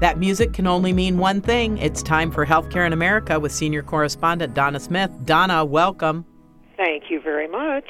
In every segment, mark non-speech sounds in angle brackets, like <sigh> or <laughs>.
That music can only mean one thing. It's time for Healthcare in America with senior correspondent Donna Smith. Donna, welcome. Thank you very much.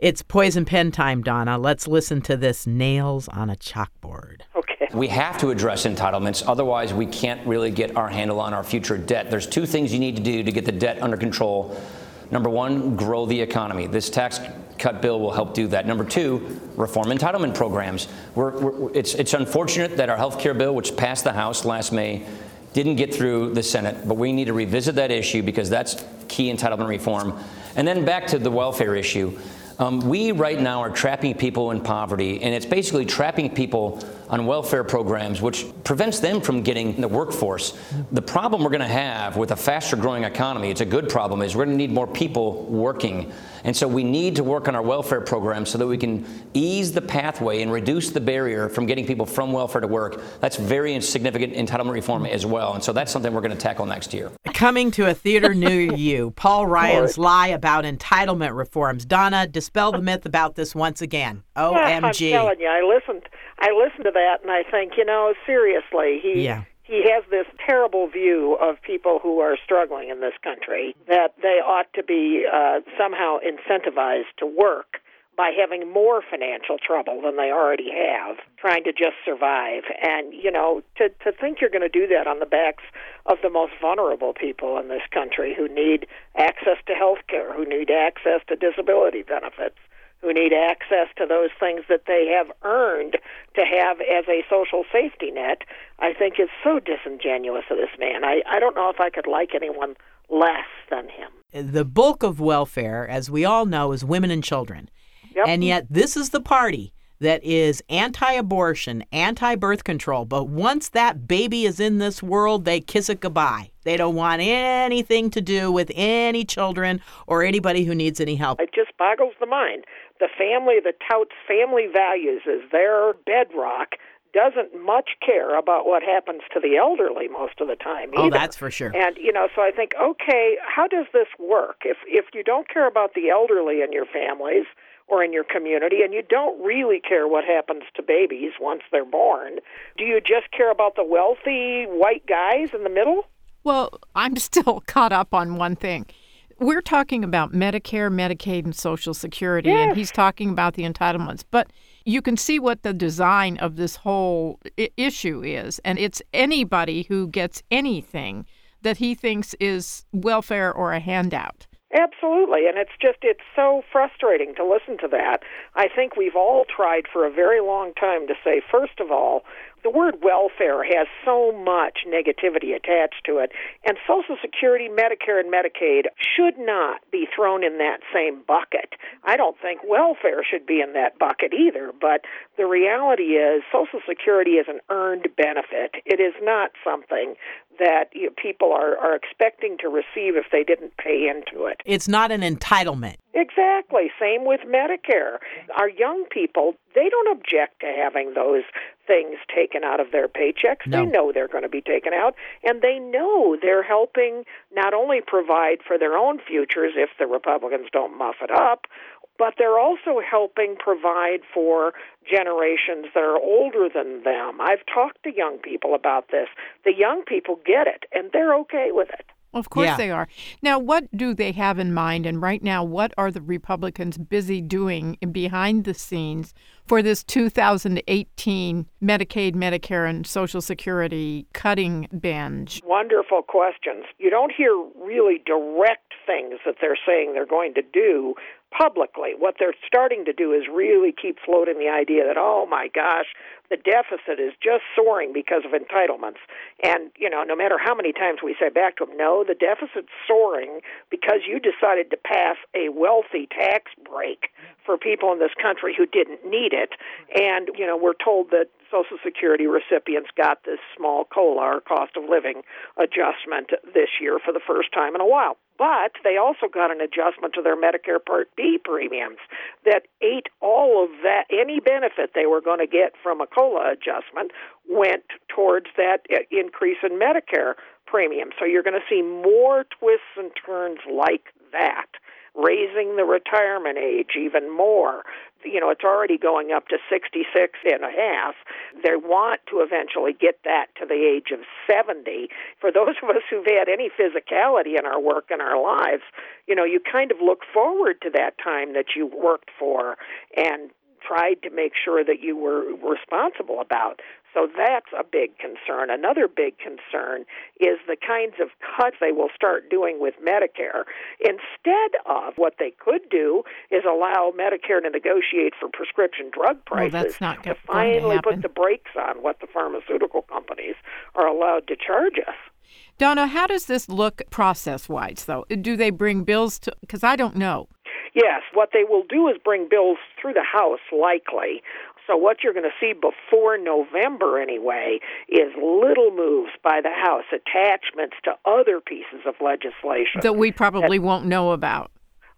It's poison pen time, Donna. Let's listen to this nails on a chalkboard. Okay. We have to address entitlements, otherwise, we can't really get our handle on our future debt. There's two things you need to do to get the debt under control. Number one, grow the economy. This tax cut bill will help do that. Number two, reform entitlement programs. We're, we're, it's, it's unfortunate that our health care bill, which passed the House last May, didn't get through the Senate, but we need to revisit that issue because that's key entitlement reform. And then back to the welfare issue. Um, we right now are trapping people in poverty, and it's basically trapping people on welfare programs, which prevents them from getting the workforce. The problem we're going to have with a faster growing economy, it's a good problem, is we're going to need more people working. And so we need to work on our welfare programs so that we can ease the pathway and reduce the barrier from getting people from welfare to work. That's very significant entitlement reform as well. And so that's something we're going to tackle next year. Coming to a theater near <laughs> you, Paul Ryan's lie about entitlement reforms. Donna, dispel the myth about this once again. OMG. I'm telling you, I listened. I listened to that and I think, you know, seriously, he Yeah. He has this terrible view of people who are struggling in this country that they ought to be uh, somehow incentivized to work by having more financial trouble than they already have, trying to just survive. And you know, to to think you're going to do that on the backs of the most vulnerable people in this country who need access to health care, who need access to disability benefits, who need access to those things that they have earned to have as a social safety net, I think is so disingenuous of this man. I, I don't know if I could like anyone less than him. The bulk of welfare, as we all know, is women and children. Yep. And yet, this is the party that is anti abortion, anti birth control. But once that baby is in this world, they kiss it goodbye. They don't want anything to do with any children or anybody who needs any help. It just boggles the mind. The family that touts family values as their bedrock doesn't much care about what happens to the elderly most of the time Oh, that's for sure. And you know, so I think, okay, how does this work? If if you don't care about the elderly in your families or in your community, and you don't really care what happens to babies once they're born, do you just care about the wealthy white guys in the middle? Well, I'm <laughs> still caught up on one thing. We're talking about Medicare, Medicaid, and Social Security, and he's talking about the entitlements. But you can see what the design of this whole I- issue is, and it's anybody who gets anything that he thinks is welfare or a handout. Absolutely, and it's just it's so frustrating to listen to that. I think we've all tried for a very long time to say first of all, the word welfare has so much negativity attached to it, and Social Security, Medicare, and Medicaid should not be thrown in that same bucket. I don't think welfare should be in that bucket either, but the reality is Social Security is an earned benefit. It is not something that you know, people are, are expecting to receive if they didn't pay into it. It's not an entitlement. Exactly. Same with Medicare. Our young people, they don't object to having those things taken out of their paychecks. No. They know they're going to be taken out, and they know they're helping not only provide for their own futures if the Republicans don't muff it up, but they're also helping provide for generations that are older than them. I've talked to young people about this. The young people get it, and they're okay with it. Of course Yeah. they are. Now, what do they have in mind? And right now, what are the Republicans busy doing behind the scenes for this 2018 Medicaid, Medicare, and Social Security cutting binge? Wonderful questions. You don't hear really direct things that they're saying they're going to do publicly. What they're starting to do is really keep floating the idea that, oh my gosh, the deficit is just soaring because of entitlements. And, you know, no matter how many times we say back to them, no, the deficit's soaring because you decided to pass a wealthy tax break for people in this country who didn't need it. And, you know, we're told that Social Security recipients got this small COLA or cost of living adjustment this year for the first time in a while. But they also got an adjustment to their Medicare Part B premiums that ate all of that, any benefit they were going to get from a COLA adjustment went towards that uh, increase in Medicare premium. So you're going to see more twists and turns like that raising the retirement age even more. You know, it's already going up to 66 and a half. They want to eventually get that to the age of 70. For those of us who've had any physicality in our work and our lives, you know, you kind of look forward to that time that you worked for and tried to make sure that you were responsible about. So that's a big concern. Another big concern is the kinds of cuts they will start doing with Medicare. Instead of what they could do is allow Medicare to negotiate for prescription drug prices well, that's not to finally to put the brakes on what the pharmaceutical companies are allowed to charge us. Donna, how does this look process wise, though? Do they bring bills to? Because I don't know. Yes, what they will do is bring bills through the House, likely. So what you're going to see before November anyway is little moves by the House, attachments to other pieces of legislation that we probably that, won't know about.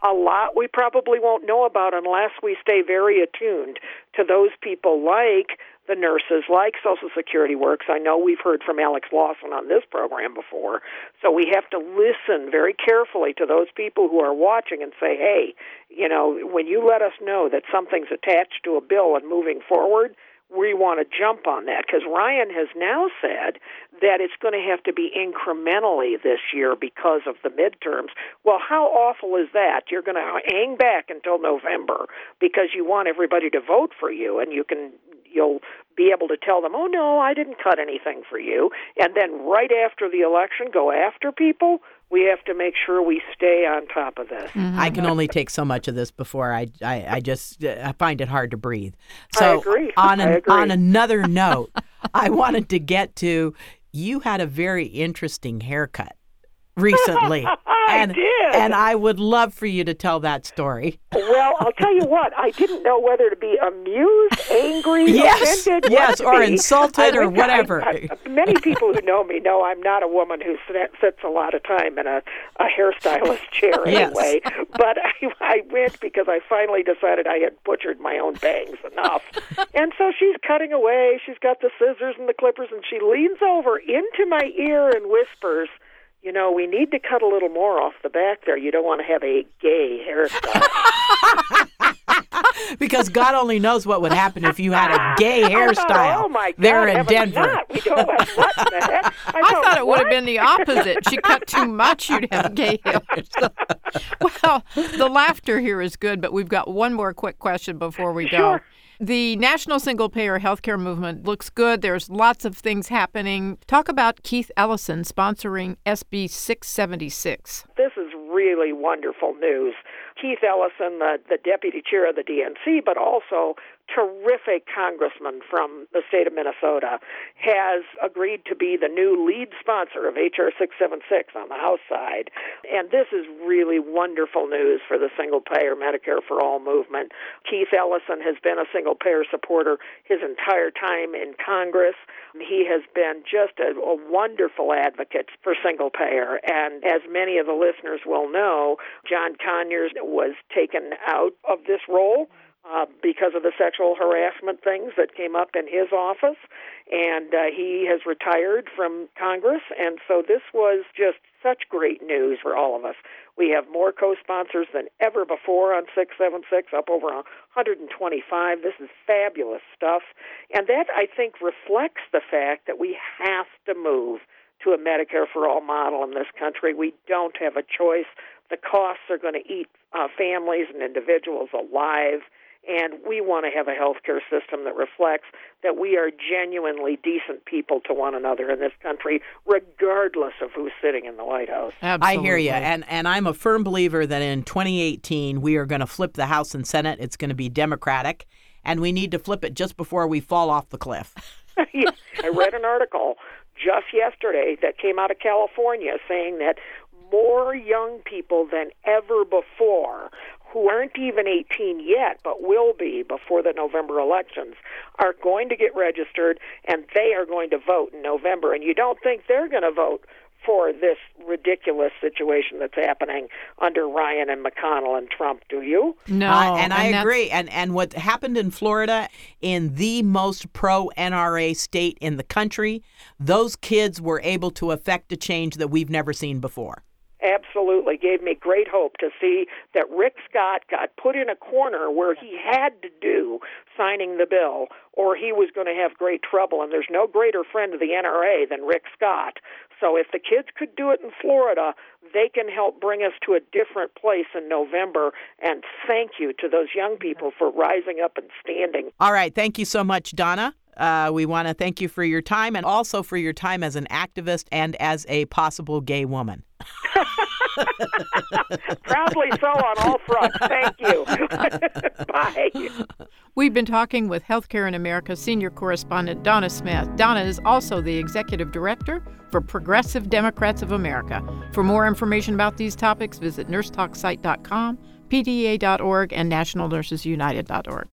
A lot we probably won't know about unless we stay very attuned to those people like the nurses, like Social Security Works. I know we've heard from Alex Lawson on this program before. So we have to listen very carefully to those people who are watching and say, hey, you know, when you let us know that something's attached to a bill and moving forward, we want to jump on that because Ryan has now said that it's going to have to be incrementally this year because of the midterms. Well, how awful is that? You're going to hang back until November because you want everybody to vote for you and you can you'll be able to tell them, "Oh no, I didn't cut anything for you," and then right after the election go after people. We have to make sure we stay on top of this. Mm-hmm. I can only take so much of this before I, I, I just I find it hard to breathe. So I agree. on an, agree. on another <laughs> note, I wanted to get to you had a very interesting haircut recently. <laughs> I and, did. And I would love for you to tell that story. Well, I'll tell you what, I didn't know whether to be amused, angry, <laughs> yes, offended, yes, or be. insulted, or whatever. I, I, many people who know me know I'm not a woman who sits a lot of time in a, a hairstylist chair <laughs> anyway. Yes. But I, I went because I finally decided I had butchered my own bangs enough. and so she's cutting away. She's got the scissors and the clippers, and she leans over into my ear and whispers – you know, we need to cut a little more off the back there. You don't want to have a gay hairstyle. <laughs> <laughs> because God only knows what would happen if you had a gay <laughs> oh, oh hairstyle oh my God, there in Denver. Not. We don't have <laughs> what the heck? I, I thought it what? would have been the opposite. She cut too much, you'd have gay hair. well, the laughter here is good, but we've got one more quick question before we go. Sure. The national single payer healthcare movement looks good. There's lots of things happening. Talk about Keith Ellison sponsoring SB 676. This is really wonderful news. Keith Ellison, the, the deputy chair of the DNC, but also terrific congressman from the state of Minnesota, has agreed to be the new lead sponsor of H.R. 676 on the House side. And this is really wonderful news for the single payer Medicare for All movement. Keith Ellison has been a single payer supporter his entire time in Congress. He has been just a, a wonderful advocate for single payer. And as many of the listeners will know, John Conyers was taken out of this role uh, because of the sexual harassment things that came up in his office, and uh, he has retired from Congress. And so this was just such great news for all of us. We have more co-sponsors than ever before on 676, up over 125. This is fabulous stuff, and that I think reflects the fact that we have to move to a Medicare for all model in this country. We don't have a choice. The costs are going to eat uh, families and individuals alive and we want to have a healthcare system that reflects that we are genuinely decent people to one another in this country, regardless of who's sitting in the White House. Absolutely. I hear you, and and I'm a firm believer that in 2018 we are going to flip the House and Senate. It's going to be Democratic, and we need to flip it just before we fall off the cliff. <laughs> <laughs> I read an article just yesterday that came out of California saying that more young people than ever before who aren't even 18 yet, but will be before the November elections, are going to get registered and they are going to vote in November. And you don't think they're going to vote for this ridiculous situation that's happening under Ryan and McConnell and Trump, do you? No, uh, and, I and agree. And and what happened in Florida, in the most pro NRA state in the country, those kids were able to affect a change that we've never seen before. Absolutely gave me great hope to see that Rick Scott got put in a corner where he had to do signing the bill or he was going to have great trouble. And there's no greater friend of the NRA than Rick Scott. So if the kids could do it in Florida, they can help bring us to a different place in November. And thank you to those young people for rising up and standing. All right. Thank you so much, Donna. Uh, we want to thank you for your time and also for your time as an activist and as a possible gay woman. <laughs> Proudly so on all fronts. Thank you. <laughs> Bye. We've been talking with Healthcare in America senior correspondent Donna Smith. Donna is also the executive director for Progressive Democrats of America. For more information about these topics, visit nursetalksite.com, pda.org, and nationalnursesunited.org.